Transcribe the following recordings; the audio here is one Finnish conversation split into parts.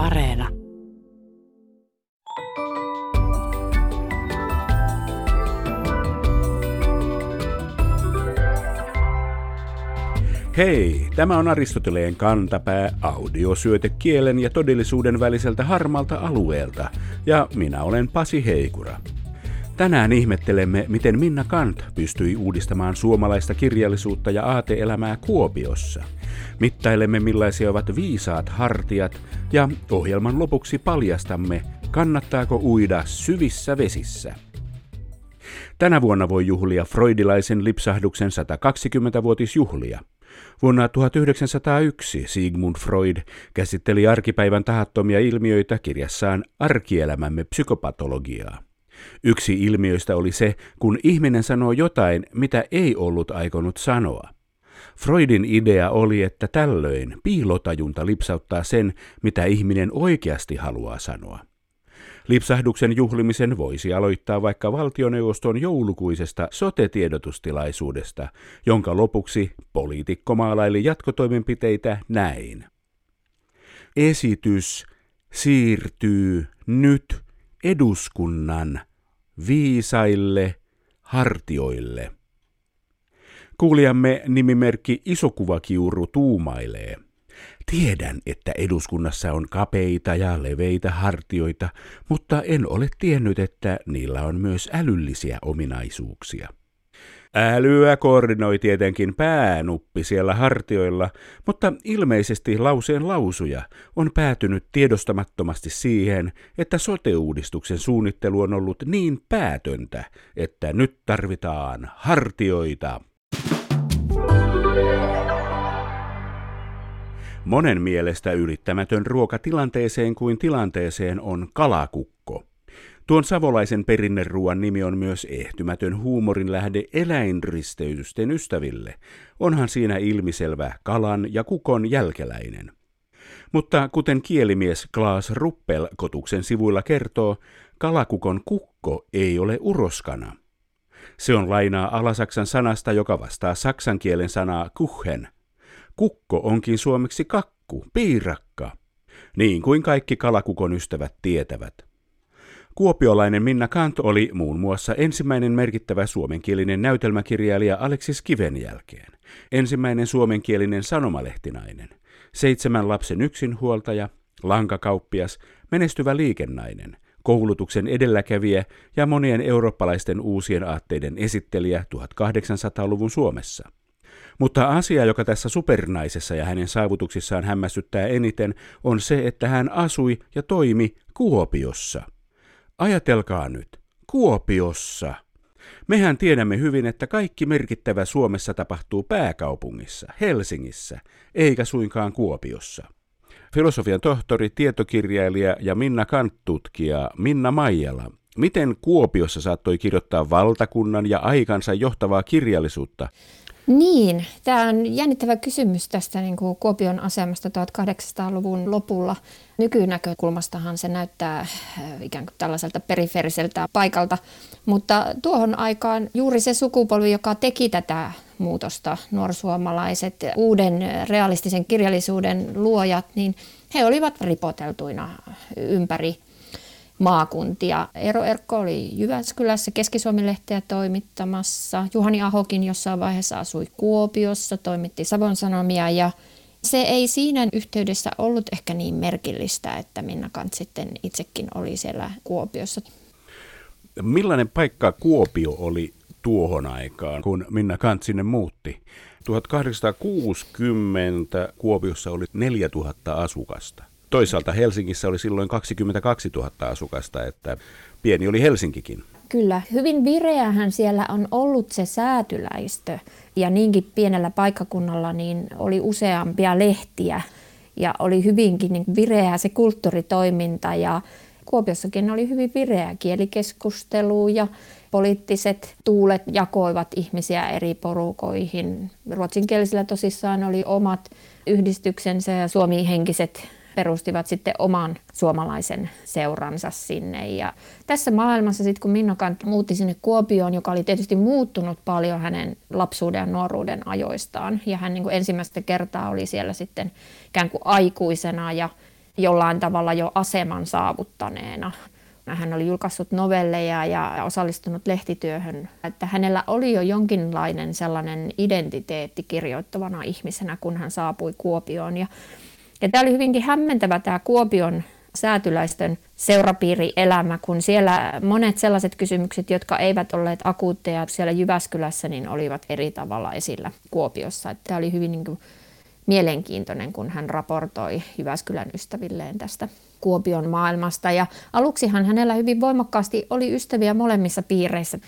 Areena. Hei, tämä on Aristoteleen kantapää audiosyöte kielen ja todellisuuden väliseltä harmalta alueelta, ja minä olen Pasi Heikura. Tänään ihmettelemme, miten Minna Kant pystyi uudistamaan suomalaista kirjallisuutta ja aateelämää Kuopiossa. Mittailemme, millaisia ovat viisaat hartiat, ja ohjelman lopuksi paljastamme, kannattaako uida syvissä vesissä. Tänä vuonna voi juhlia freudilaisen lipsahduksen 120-vuotisjuhlia. Vuonna 1901 Sigmund Freud käsitteli arkipäivän tahattomia ilmiöitä kirjassaan Arkielämämme psykopatologiaa. Yksi ilmiöistä oli se, kun ihminen sanoo jotain, mitä ei ollut aikonut sanoa. Freudin idea oli, että tällöin piilotajunta lipsauttaa sen, mitä ihminen oikeasti haluaa sanoa. Lipsahduksen juhlimisen voisi aloittaa vaikka valtioneuvoston joulukuisesta sote-tiedotustilaisuudesta, jonka lopuksi poliitikko maalaili jatkotoimenpiteitä näin. Esitys siirtyy nyt eduskunnan viisaille hartioille. Kuulijamme nimimerkki Isokuvakiuru tuumailee. Tiedän, että eduskunnassa on kapeita ja leveitä hartioita, mutta en ole tiennyt, että niillä on myös älyllisiä ominaisuuksia. Älyä koordinoi tietenkin päänuppi siellä hartioilla, mutta ilmeisesti lauseen lausuja on päätynyt tiedostamattomasti siihen, että sote-uudistuksen suunnittelu on ollut niin päätöntä, että nyt tarvitaan hartioita. Monen mielestä ylittämätön ruoka tilanteeseen kuin tilanteeseen on kalakukko. Tuon savolaisen perinneruuan nimi on myös ehtymätön huumorin lähde eläinristeytysten ystäville. Onhan siinä ilmiselvä kalan ja kukon jälkeläinen. Mutta kuten kielimies Klaas Ruppel kotuksen sivuilla kertoo, kalakukon kukko ei ole uroskana. Se on lainaa alasaksan sanasta, joka vastaa saksan kielen sanaa kuchen. Kukko onkin suomeksi kakku, piirakka. Niin kuin kaikki kalakukon ystävät tietävät. Kuopiolainen Minna Kant oli muun muassa ensimmäinen merkittävä suomenkielinen näytelmäkirjailija Aleksis Kiven jälkeen, ensimmäinen suomenkielinen sanomalehtinainen, seitsemän lapsen yksinhuoltaja, lankakauppias, menestyvä liikennainen, koulutuksen edelläkävijä ja monien eurooppalaisten uusien aatteiden esittelijä 1800-luvun Suomessa. Mutta asia, joka tässä supernaisessa ja hänen saavutuksissaan hämmästyttää eniten, on se, että hän asui ja toimi Kuopiossa – Ajatelkaa nyt, Kuopiossa. Mehän tiedämme hyvin, että kaikki merkittävä Suomessa tapahtuu pääkaupungissa, Helsingissä, eikä suinkaan Kuopiossa. Filosofian tohtori, tietokirjailija ja Minna Kant-tutkija Minna Maijala, miten Kuopiossa saattoi kirjoittaa valtakunnan ja aikansa johtavaa kirjallisuutta? Niin, tämä on jännittävä kysymys tästä niin kuin Kuopion asemasta 1800-luvun lopulla. Nykynäkökulmastahan se näyttää äh, ikään kuin tällaiselta periferiseltä paikalta, mutta tuohon aikaan juuri se sukupolvi, joka teki tätä muutosta, nuorsuomalaiset, uuden realistisen kirjallisuuden luojat, niin he olivat ripoteltuina ympäri maakuntia. Eero Erkko oli Jyväskylässä Keski-Suomi-lehteä toimittamassa. Juhani Ahokin jossain vaiheessa asui Kuopiossa, toimitti Savon Sanomia ja se ei siinä yhteydessä ollut ehkä niin merkillistä, että Minna Kant sitten itsekin oli siellä Kuopiossa. Millainen paikka Kuopio oli tuohon aikaan, kun Minna Kant sinne muutti? 1860 Kuopiossa oli 4000 asukasta. Toisaalta Helsingissä oli silloin 22 000 asukasta, että pieni oli Helsinkikin. Kyllä, hyvin vireähän siellä on ollut se säätyläistö ja niinkin pienellä paikkakunnalla niin oli useampia lehtiä ja oli hyvinkin niin vireää se kulttuuritoiminta ja Kuopiossakin oli hyvin vireä kielikeskustelu ja poliittiset tuulet jakoivat ihmisiä eri porukoihin. Ruotsinkielisillä tosissaan oli omat yhdistyksensä ja suomihenkiset perustivat sitten oman suomalaisen seuransa sinne. Ja tässä maailmassa sitten kun Minno Kant muutti sinne Kuopioon, joka oli tietysti muuttunut paljon hänen lapsuuden ja nuoruuden ajoistaan, ja hän niin kuin ensimmäistä kertaa oli siellä sitten ikään kuin aikuisena ja jollain tavalla jo aseman saavuttaneena. Hän oli julkaissut novelleja ja osallistunut lehtityöhön, että hänellä oli jo jonkinlainen sellainen identiteetti kirjoittavana ihmisenä, kun hän saapui Kuopioon. Ja, ja tämä oli hyvinkin hämmentävä tämä Kuopion säätyläisten seurapiirielämä, kun siellä monet sellaiset kysymykset, jotka eivät olleet akuutteja siellä Jyväskylässä, niin olivat eri tavalla esillä Kuopiossa. Tämä oli hyvin niin kuin mielenkiintoinen, kun hän raportoi Jyväskylän ystävilleen tästä Kuopion maailmasta. Ja aluksihan hänellä hyvin voimakkaasti oli ystäviä molemmissa piireissä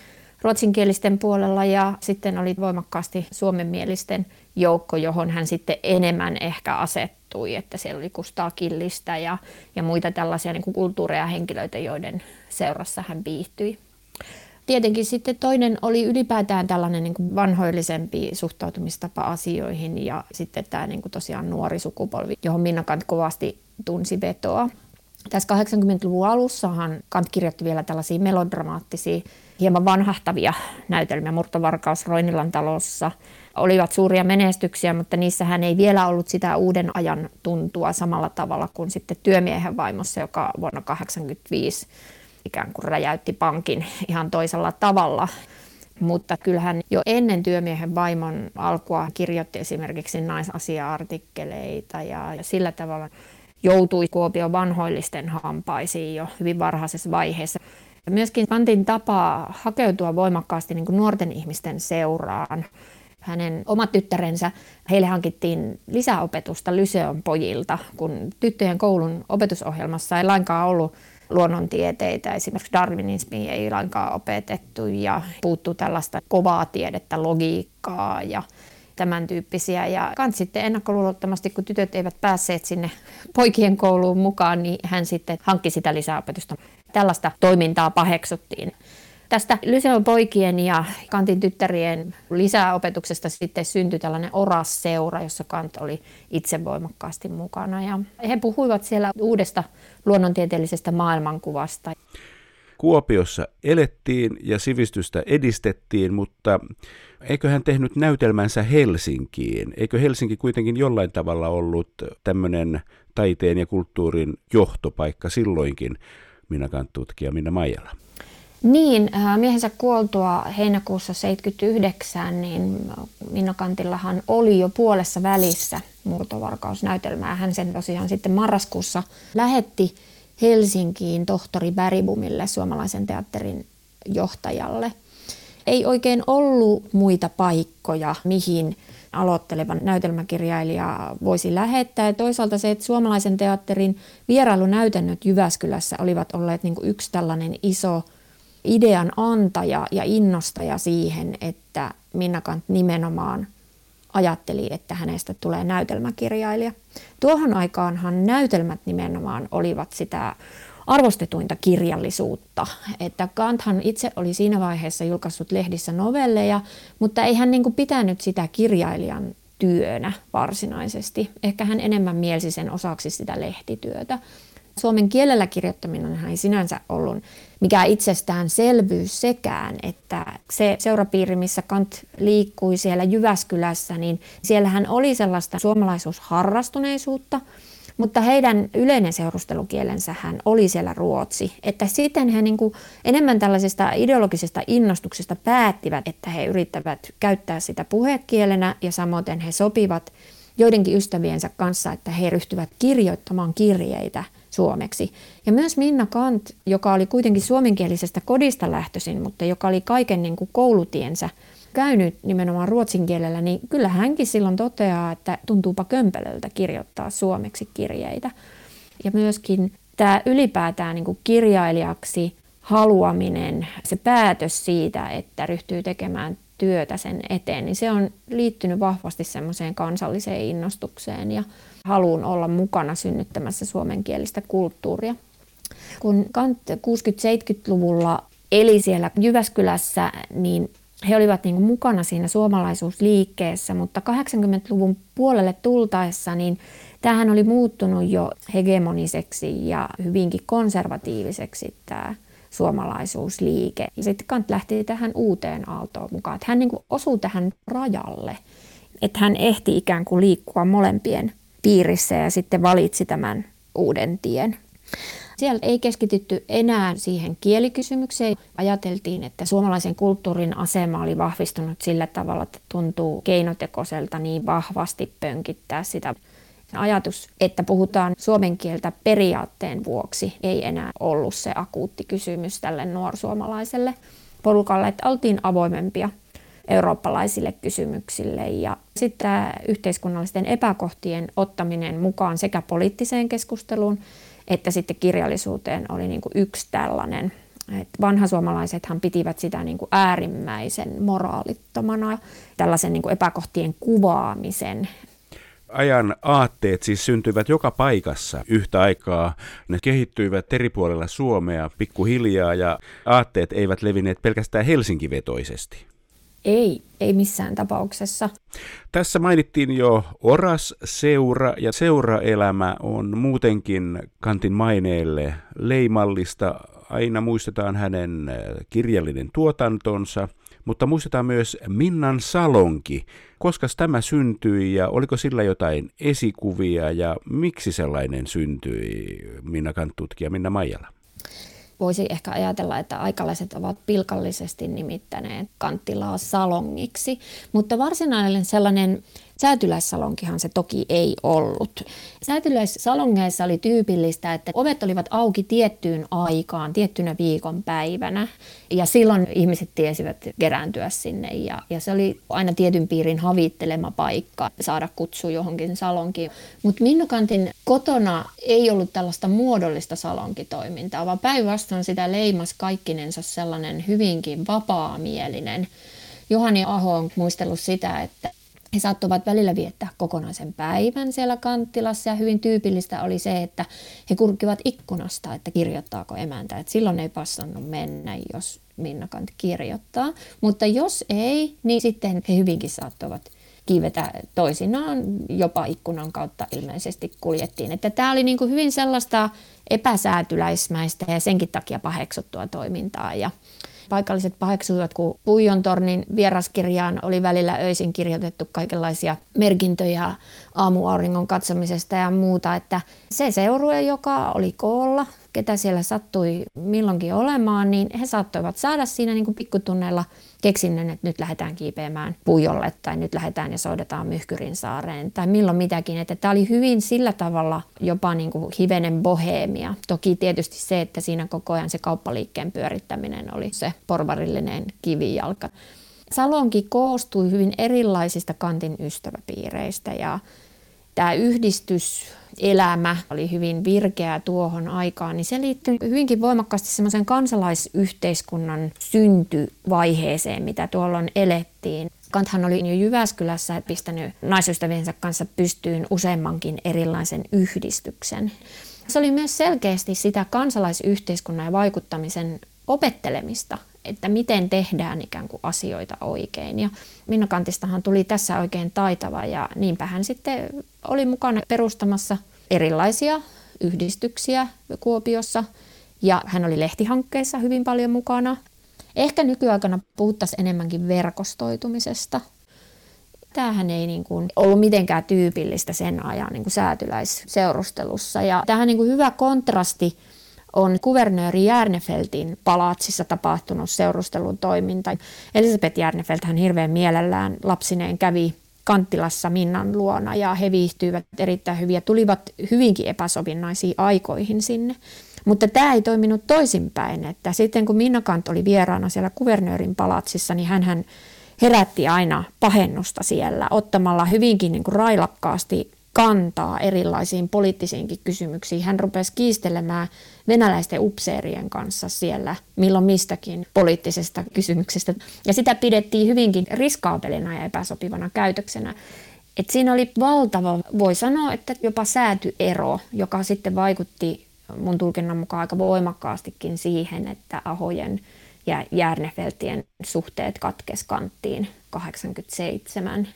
ruotsinkielisten puolella ja sitten oli voimakkaasti suomenmielisten joukko, johon hän sitten enemmän ehkä asettui, että siellä oli Kustaa Killistä ja, ja muita tällaisia niin kuin kulttuureja ja henkilöitä, joiden seurassa hän viihtyi. Tietenkin sitten toinen oli ylipäätään tällainen niin kuin vanhoillisempi suhtautumistapa asioihin ja sitten tämä niin kuin tosiaan nuori sukupolvi, johon Minna Kant kovasti tunsi vetoa. Tässä 80-luvun alussahan Kant kirjoitti vielä tällaisia melodramaattisia, hieman vanhahtavia näytelmiä. Murtovarkaus Roinilan talossa olivat suuria menestyksiä, mutta niissä hän ei vielä ollut sitä uuden ajan tuntua samalla tavalla kuin sitten työmiehen vaimossa, joka vuonna 1985 ikään kuin räjäytti pankin ihan toisella tavalla. Mutta kyllähän jo ennen työmiehen vaimon alkua kirjoitti esimerkiksi naisasia-artikkeleita ja, sillä tavalla joutui Kuopion vanhoillisten hampaisiin jo hyvin varhaisessa vaiheessa. Myöskin Kantin tapa hakeutua voimakkaasti niin kuin nuorten ihmisten seuraan. Hänen omat tyttärensä, heille hankittiin lisäopetusta Lyseon pojilta, kun tyttöjen koulun opetusohjelmassa ei lainkaan ollut luonnontieteitä, esimerkiksi darwinismi ei lainkaan opetettu ja puuttuu tällaista kovaa tiedettä, logiikkaa ja tämän tyyppisiä. Ja kans sitten ennakkoluulottomasti, kun tytöt eivät päässeet sinne poikien kouluun mukaan, niin hän sitten hankki sitä lisäopetusta. Tällaista toimintaa paheksuttiin. Tästä Lyseon poikien ja Kantin tyttärien lisäopetuksesta sitten syntyi tällainen Oras-seura, jossa Kant oli itse voimakkaasti mukana. Ja he puhuivat siellä uudesta luonnontieteellisestä maailmankuvasta. Kuopiossa elettiin ja sivistystä edistettiin, mutta eikö hän tehnyt näytelmänsä Helsinkiin? Eikö Helsinki kuitenkin jollain tavalla ollut tämmöinen taiteen ja kulttuurin johtopaikka silloinkin, minä tutkija Minna Maijala? Niin, äh, miehensä kuoltua heinäkuussa 79, niin Minna Kantillahan oli jo puolessa välissä murtovarkausnäytelmää. Hän sen tosiaan sitten marraskuussa lähetti Helsinkiin tohtori Beribumille, suomalaisen teatterin johtajalle. Ei oikein ollut muita paikkoja, mihin aloittelevan näytelmäkirjailija voisi lähettää. Ja toisaalta se, että suomalaisen teatterin vierailunäytännöt Jyväskylässä olivat olleet niin kuin yksi tällainen iso idean antaja ja innostaja siihen, että Minna Kant nimenomaan ajatteli, että hänestä tulee näytelmäkirjailija. Tuohon aikaanhan näytelmät nimenomaan olivat sitä arvostetuinta kirjallisuutta. Että Kanthan itse oli siinä vaiheessa julkaissut lehdissä novelleja, mutta ei hän niin kuin pitänyt sitä kirjailijan työnä varsinaisesti. Ehkä hän enemmän mielsi sen osaksi sitä lehtityötä. Suomen kielellä kirjoittaminen ei sinänsä ollut mikään itsestäänselvyys sekään, että se seurapiiri, missä Kant liikkui siellä Jyväskylässä, niin siellähän oli sellaista suomalaisuusharrastuneisuutta, mutta heidän yleinen seurustelukielensä hän oli siellä ruotsi. Että sitten he niin enemmän tällaisesta ideologisesta innostuksesta päättivät, että he yrittävät käyttää sitä puhekielenä ja samoin he sopivat joidenkin ystäviensä kanssa, että he ryhtyvät kirjoittamaan kirjeitä – suomeksi. Ja myös Minna Kant, joka oli kuitenkin suomenkielisestä kodista lähtöisin, mutta joka oli kaiken niin kuin koulutiensä käynyt nimenomaan ruotsin kielellä, niin kyllä hänkin silloin toteaa, että tuntuupa kömpelöltä kirjoittaa suomeksi kirjeitä. Ja myöskin tämä ylipäätään niin kuin kirjailijaksi haluaminen, se päätös siitä, että ryhtyy tekemään työtä sen eteen, niin se on liittynyt vahvasti semmoiseen kansalliseen innostukseen ja haluun olla mukana synnyttämässä suomenkielistä kulttuuria. Kun Kant 60-70-luvulla eli siellä Jyväskylässä, niin he olivat niin kuin mukana siinä suomalaisuusliikkeessä, mutta 80-luvun puolelle tultaessa, niin tämähän oli muuttunut jo hegemoniseksi ja hyvinkin konservatiiviseksi tämä suomalaisuusliike. Ja sitten Kant lähti tähän uuteen aaltoon mukaan, että hän niin osui tähän rajalle, että hän ehti ikään kuin liikkua molempien piirissä ja sitten valitsi tämän uuden tien. Siellä ei keskitytty enää siihen kielikysymykseen. Ajateltiin, että suomalaisen kulttuurin asema oli vahvistunut sillä tavalla, että tuntuu keinotekoiselta niin vahvasti pönkittää sitä ajatus, että puhutaan suomen kieltä periaatteen vuoksi, ei enää ollut se akuutti kysymys tälle nuorsuomalaiselle porukalle, että oltiin avoimempia eurooppalaisille kysymyksille. Ja sitten yhteiskunnallisten epäkohtien ottaminen mukaan sekä poliittiseen keskusteluun että sitten kirjallisuuteen oli niin kuin yksi tällainen. Et vanhasuomalaisethan pitivät sitä niin kuin äärimmäisen moraalittomana, tällaisen niin kuin epäkohtien kuvaamisen ajan aatteet siis syntyivät joka paikassa yhtä aikaa. Ne kehittyivät eri puolilla Suomea pikkuhiljaa ja aatteet eivät levinneet pelkästään Helsinki-vetoisesti. Ei, ei missään tapauksessa. Tässä mainittiin jo Oras seura ja seuraelämä on muutenkin Kantin maineelle leimallista. Aina muistetaan hänen kirjallinen tuotantonsa, mutta muistetaan myös Minnan salonki. Koska tämä syntyi ja oliko sillä jotain esikuvia ja miksi sellainen syntyi, Minna Kant-tutkija Minna Maijala? voisi ehkä ajatella, että aikalaiset ovat pilkallisesti nimittäneet kanttilaa salongiksi, mutta varsinainen sellainen Säätyläissalonkihan se toki ei ollut. Säätyläissalongeissa oli tyypillistä, että ovet olivat auki tiettyyn aikaan, tiettynä viikon päivänä. Ja silloin ihmiset tiesivät kerääntyä sinne. Ja, ja se oli aina tietyn piirin havittelema paikka saada kutsu johonkin salonkiin. Mutta Minnokantin kotona ei ollut tällaista muodollista salonkitoimintaa, vaan päinvastoin sitä leimas kaikkinensa sellainen hyvinkin vapaamielinen Johani Aho on muistellut sitä, että he saattoivat välillä viettää kokonaisen päivän siellä kanttilassa ja hyvin tyypillistä oli se, että he kurkkivat ikkunasta, että kirjoittaako emäntä. Et silloin ei passannut mennä, jos Minna Kant kirjoittaa. Mutta jos ei, niin sitten he hyvinkin saattoivat kiivetä toisinaan, jopa ikkunan kautta ilmeisesti kuljettiin. Että tämä oli niin kuin hyvin sellaista epäsäätyläismäistä ja senkin takia paheksuttua toimintaa. Ja Paikalliset paheksuivat, kun Puijon tornin vieraskirjaan oli välillä öisin kirjoitettu kaikenlaisia merkintöjä aamuauringon katsomisesta ja muuta, että se seurue, joka oli koolla, ketä siellä sattui milloinkin olemaan, niin he saattoivat saada siinä niin kuin pikkutunneilla keksinnön, että nyt lähdetään kiipeämään pujolle tai nyt lähdetään ja soitetaan Myhkyrin saareen tai milloin mitäkin. Että tämä oli hyvin sillä tavalla jopa niin kuin hivenen boheemia. Toki tietysti se, että siinä koko ajan se kauppaliikkeen pyörittäminen oli se porvarillinen kivijalka. Salonki koostui hyvin erilaisista kantin ystäväpiireistä ja tämä yhdistyselämä oli hyvin virkeä tuohon aikaan, niin se liittyy hyvinkin voimakkaasti semmoisen kansalaisyhteiskunnan syntyvaiheeseen, mitä tuolloin elettiin. Kanthan oli jo Jyväskylässä pistänyt naisystäviensä kanssa pystyyn useammankin erilaisen yhdistyksen. Se oli myös selkeästi sitä kansalaisyhteiskunnan ja vaikuttamisen opettelemista, että miten tehdään ikään kuin asioita oikein. Ja Minna Kantistahan tuli tässä oikein taitava ja niinpä hän sitten oli mukana perustamassa erilaisia yhdistyksiä Kuopiossa ja hän oli lehtihankkeissa hyvin paljon mukana. Ehkä nykyaikana puhuttaisiin enemmänkin verkostoitumisesta. Tämähän ei niin kuin ollut mitenkään tyypillistä sen ajan niin kuin säätyläisseurustelussa. Ja tähän niin kuin hyvä kontrasti on kuvernööri Järnefeltin palatsissa tapahtunut seurustelun toiminta. Elisabeth Järnefelt hän hirveän mielellään lapsineen kävi Kanttilassa Minnan luona ja he viihtyivät erittäin hyvin ja tulivat hyvinkin epäsovinnaisiin aikoihin sinne. Mutta tämä ei toiminut toisinpäin, että sitten kun Minna Kant oli vieraana siellä kuvernöörin palatsissa, niin hän herätti aina pahennusta siellä ottamalla hyvinkin niin kuin railakkaasti kantaa erilaisiin poliittisiinkin kysymyksiin. Hän rupesi kiistelemään venäläisten upseerien kanssa siellä milloin mistäkin poliittisesta kysymyksestä. Ja sitä pidettiin hyvinkin riskaapelina ja epäsopivana käytöksenä. Et siinä oli valtava, voi sanoa, että jopa säätyero, joka sitten vaikutti mun tulkinnan mukaan aika voimakkaastikin siihen, että Ahojen ja Järnefeltien suhteet katkes kanttiin 87.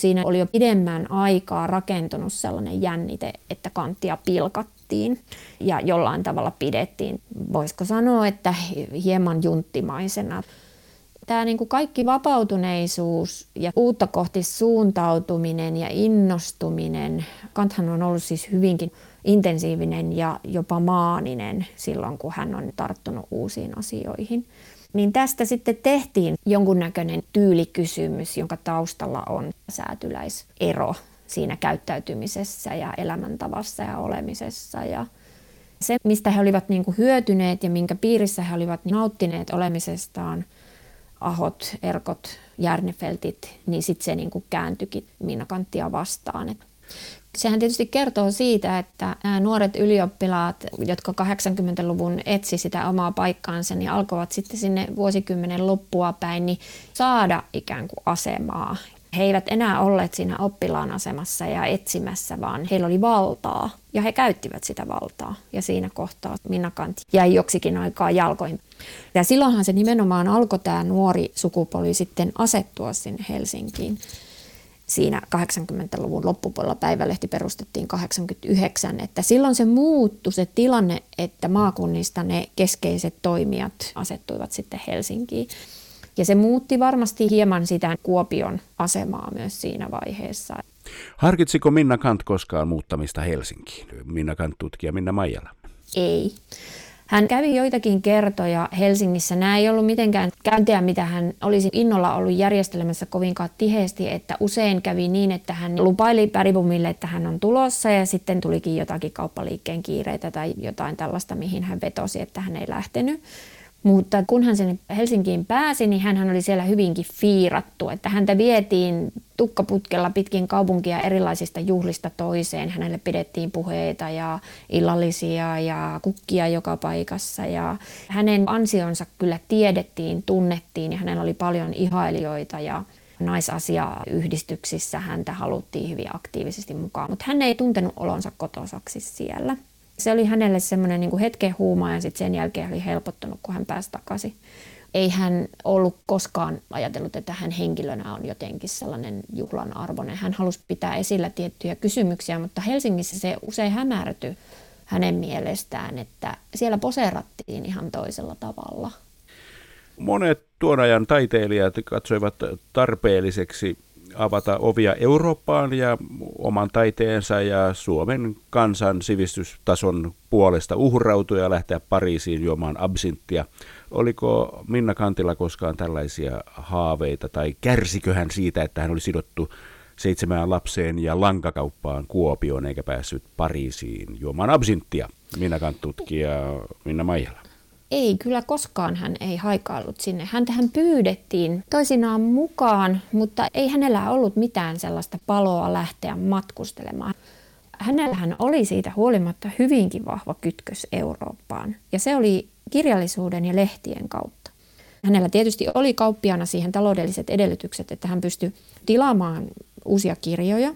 Siinä oli jo pidemmän aikaa rakentunut sellainen jännite, että kanttia pilkattiin ja jollain tavalla pidettiin, voisiko sanoa, että hieman junttimaisena. Tämä niin kuin kaikki vapautuneisuus ja uutta kohti suuntautuminen ja innostuminen, Kanthan on ollut siis hyvinkin intensiivinen ja jopa maaninen silloin, kun hän on tarttunut uusiin asioihin. Niin tästä sitten tehtiin jonkunnäköinen tyylikysymys, jonka taustalla on säätyläisero siinä käyttäytymisessä ja elämäntavassa ja olemisessa. Ja se, mistä he olivat niin kuin hyötyneet ja minkä piirissä he olivat nauttineet olemisestaan, Ahot, Erkot, Järnefeltit, niin sitten se niin kääntyikin Minna Kanttia vastaan. Sehän tietysti kertoo siitä, että nämä nuoret ylioppilaat, jotka 80-luvun etsi sitä omaa paikkaansa, niin alkoivat sitten sinne vuosikymmenen loppua päin niin saada ikään kuin asemaa he eivät enää olleet siinä oppilaan asemassa ja etsimässä, vaan heillä oli valtaa ja he käyttivät sitä valtaa. Ja siinä kohtaa Minna Kant jäi joksikin aikaa jalkoihin. Ja silloinhan se nimenomaan alkoi tämä nuori sukupolvi sitten asettua sinne Helsinkiin. Siinä 80-luvun loppupuolella päivälehti perustettiin 89, että silloin se muuttui se tilanne, että maakunnista ne keskeiset toimijat asettuivat sitten Helsinkiin. Ja se muutti varmasti hieman sitä Kuopion asemaa myös siinä vaiheessa. Harkitsiko Minna Kant koskaan muuttamista Helsinkiin? Minna Kant tutkija Minna Maijala. Ei. Hän kävi joitakin kertoja Helsingissä. Nämä ei ollut mitenkään käyntejä, mitä hän olisi innolla ollut järjestelemässä kovinkaan tiheesti, että usein kävi niin, että hän lupaili Päribumille, että hän on tulossa ja sitten tulikin jotakin kauppaliikkeen kiireitä tai jotain tällaista, mihin hän vetosi, että hän ei lähtenyt. Mutta kun hän sinne Helsinkiin pääsi, niin hän oli siellä hyvinkin fiirattu, että häntä vietiin tukkaputkella pitkin kaupunkia erilaisista juhlista toiseen. Hänelle pidettiin puheita ja illallisia ja kukkia joka paikassa. Ja hänen ansionsa kyllä tiedettiin, tunnettiin ja hänellä oli paljon ihailijoita ja naisasiayhdistyksissä häntä haluttiin hyvin aktiivisesti mukaan, mutta hän ei tuntenut olonsa kotosaksi siellä se oli hänelle semmoinen niin hetken huuma ja sitten sen jälkeen oli helpottunut, kun hän pääsi takaisin. Ei hän ollut koskaan ajatellut, että hän henkilönä on jotenkin sellainen juhlan arvoinen. Hän halusi pitää esillä tiettyjä kysymyksiä, mutta Helsingissä se usein hämärtyi hänen mielestään, että siellä poseerattiin ihan toisella tavalla. Monet tuon ajan taiteilijat katsoivat tarpeelliseksi avata ovia Eurooppaan ja oman taiteensa ja Suomen kansan sivistystason puolesta uhrautua ja lähteä Pariisiin juomaan absinttia. Oliko Minna Kantilla koskaan tällaisia haaveita tai kärsikö hän siitä, että hän oli sidottu seitsemään lapseen ja lankakauppaan Kuopioon eikä päässyt Pariisiin juomaan absinttia? Minna Kant tutkija Minna Maijala ei kyllä koskaan hän ei haikaillut sinne. Häntähän pyydettiin toisinaan mukaan, mutta ei hänellä ollut mitään sellaista paloa lähteä matkustelemaan. Hänellähän oli siitä huolimatta hyvinkin vahva kytkös Eurooppaan ja se oli kirjallisuuden ja lehtien kautta. Hänellä tietysti oli kauppiana siihen taloudelliset edellytykset, että hän pystyi tilaamaan uusia kirjoja.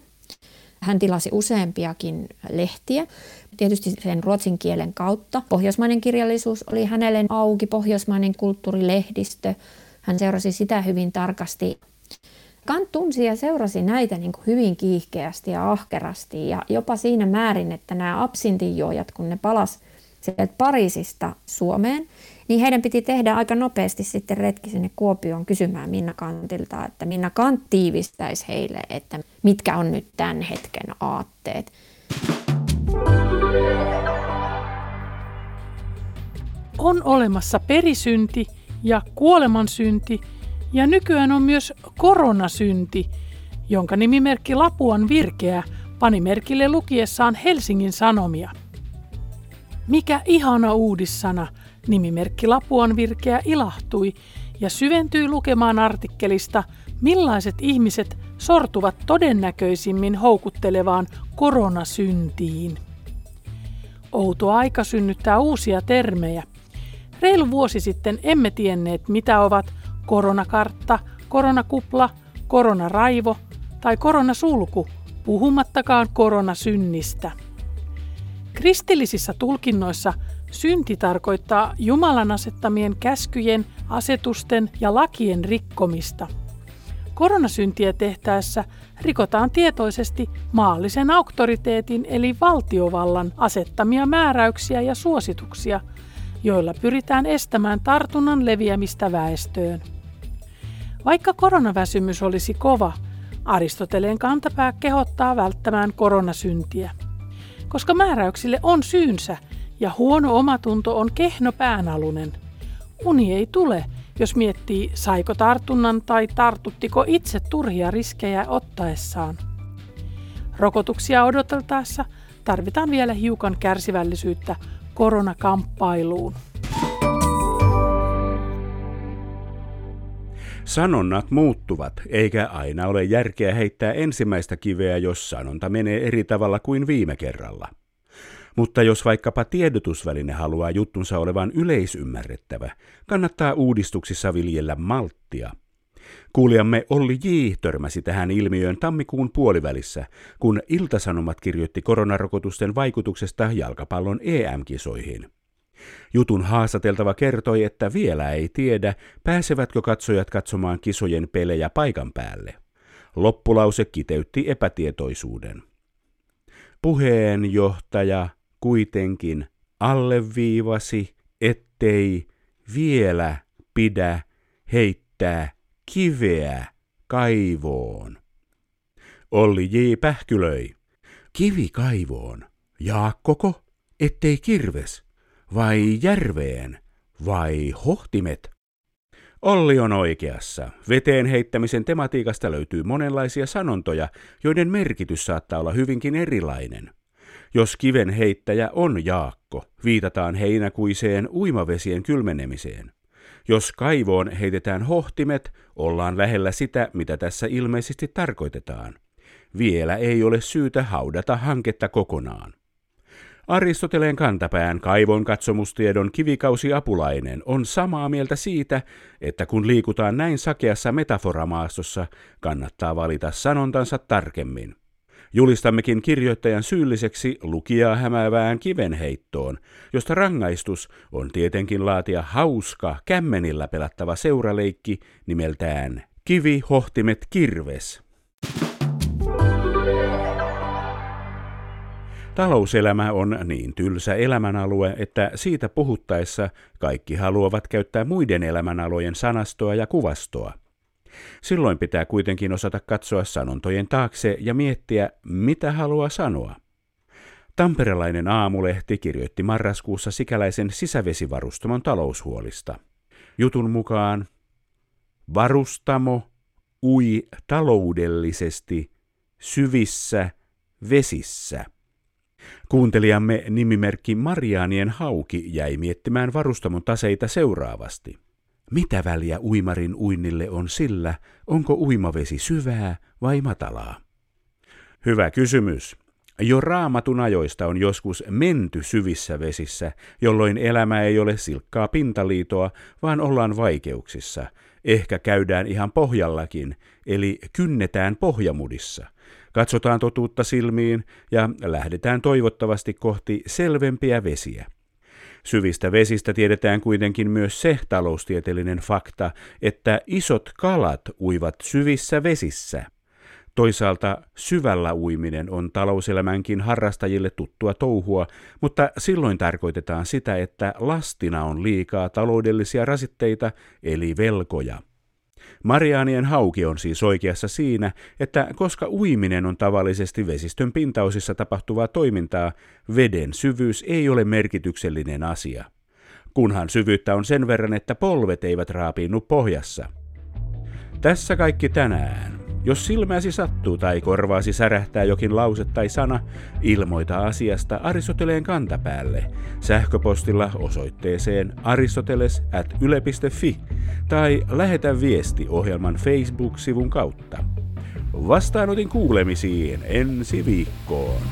Hän tilasi useampiakin lehtiä, tietysti sen ruotsin kielen kautta. Pohjoismainen kirjallisuus oli hänelle auki, pohjoismainen kulttuurilehdistö. Hän seurasi sitä hyvin tarkasti. Kant tunsi ja seurasi näitä niin kuin hyvin kiihkeästi ja ahkerasti ja jopa siinä määrin, että nämä absintinjuojat, kun ne palas sieltä Pariisista Suomeen, niin heidän piti tehdä aika nopeasti sitten retki sinne Kuopioon kysymään Minna Kantilta, että Minna Kant tiivistäisi heille, että mitkä on nyt tämän hetken aatteet. On olemassa perisynti ja kuolemansynti ja nykyään on myös koronasynti, jonka nimimerkki Lapuan virkeä pani merkille lukiessaan Helsingin Sanomia. Mikä ihana uudissana, nimimerkki Lapuan virkeä ilahtui ja syventyi lukemaan artikkelista, millaiset ihmiset sortuvat todennäköisimmin houkuttelevaan koronasyntiin. Outo aika synnyttää uusia termejä. Reilu vuosi sitten emme tienneet, mitä ovat koronakartta, koronakupla, koronaraivo tai koronasulku, puhumattakaan koronasynnistä. Kristillisissä tulkinnoissa synti tarkoittaa Jumalan asettamien käskyjen, asetusten ja lakien rikkomista – Koronasyntiä tehtäessä rikotaan tietoisesti maallisen auktoriteetin eli valtiovallan asettamia määräyksiä ja suosituksia, joilla pyritään estämään tartunnan leviämistä väestöön. Vaikka koronaväsymys olisi kova, Aristoteleen kantapää kehottaa välttämään koronasyntiä. koska määräyksille on syynsä ja huono omatunto on kehno päänalunen. Uni ei tule, jos miettii saiko tartunnan tai tartuttiko itse turhia riskejä ottaessaan. Rokotuksia odoteltaessa tarvitaan vielä hiukan kärsivällisyyttä koronakamppailuun. Sanonnat muuttuvat, eikä aina ole järkeä heittää ensimmäistä kiveä, jos sanonta menee eri tavalla kuin viime kerralla. Mutta jos vaikkapa tiedotusväline haluaa juttunsa olevan yleisymmärrettävä, kannattaa uudistuksissa viljellä malttia. Kuulijamme Olli J. törmäsi tähän ilmiöön tammikuun puolivälissä, kun Iltasanomat kirjoitti koronarokotusten vaikutuksesta jalkapallon EM-kisoihin. Jutun haastateltava kertoi, että vielä ei tiedä, pääsevätkö katsojat katsomaan kisojen pelejä paikan päälle. Loppulause kiteytti epätietoisuuden. Puheenjohtaja kuitenkin alleviivasi, ettei vielä pidä heittää kiveä kaivoon. Olli J. pähkylöi. Kivi kaivoon. Jaakkoko? Ettei kirves? Vai järveen? Vai hohtimet? Olli on oikeassa. Veteen heittämisen tematiikasta löytyy monenlaisia sanontoja, joiden merkitys saattaa olla hyvinkin erilainen. Jos kiven heittäjä on Jaakko, viitataan heinäkuiseen uimavesien kylmenemiseen. Jos kaivoon heitetään hohtimet, ollaan lähellä sitä, mitä tässä ilmeisesti tarkoitetaan. Vielä ei ole syytä haudata hanketta kokonaan. Aristoteleen kantapään kaivon katsomustiedon kivikausiapulainen on samaa mieltä siitä, että kun liikutaan näin sakeassa metaforamaastossa, kannattaa valita sanontansa tarkemmin. Julistammekin kirjoittajan syylliseksi lukijaa hämäävään kivenheittoon, josta rangaistus on tietenkin laatia hauska, kämmenillä pelattava seuraleikki nimeltään Kivi, hohtimet, kirves. Talouselämä on niin tylsä elämänalue, että siitä puhuttaessa kaikki haluavat käyttää muiden elämänalojen sanastoa ja kuvastoa. Silloin pitää kuitenkin osata katsoa sanontojen taakse ja miettiä, mitä haluaa sanoa. Tamperelainen aamulehti kirjoitti marraskuussa sikäläisen sisävesivarustamon taloushuolista. Jutun mukaan varustamo ui taloudellisesti syvissä vesissä. Kuuntelijamme nimimerkki Mariaanien hauki jäi miettimään varustamon taseita seuraavasti. Mitä väliä uimarin uinnille on sillä, onko uimavesi syvää vai matalaa? Hyvä kysymys. Jo raamatun ajoista on joskus menty syvissä vesissä, jolloin elämä ei ole silkkaa pintaliitoa, vaan ollaan vaikeuksissa. Ehkä käydään ihan pohjallakin, eli kynnetään pohjamudissa. Katsotaan totuutta silmiin ja lähdetään toivottavasti kohti selvempiä vesiä. Syvistä vesistä tiedetään kuitenkin myös se taloustieteellinen fakta, että isot kalat uivat syvissä vesissä. Toisaalta syvällä uiminen on talouselämänkin harrastajille tuttua touhua, mutta silloin tarkoitetaan sitä, että lastina on liikaa taloudellisia rasitteita eli velkoja. Mariaanien hauki on siis oikeassa siinä, että koska uiminen on tavallisesti vesistön pintaosissa tapahtuvaa toimintaa, veden syvyys ei ole merkityksellinen asia. Kunhan syvyyttä on sen verran, että polvet eivät raapiinnu pohjassa. Tässä kaikki tänään. Jos silmäsi sattuu tai korvaasi särähtää jokin lause tai sana, ilmoita asiasta Aristoteleen kantapäälle sähköpostilla osoitteeseen aristoteles.yle.fi tai lähetä viesti ohjelman Facebook-sivun kautta. Vastaanotin kuulemisiin ensi viikkoon.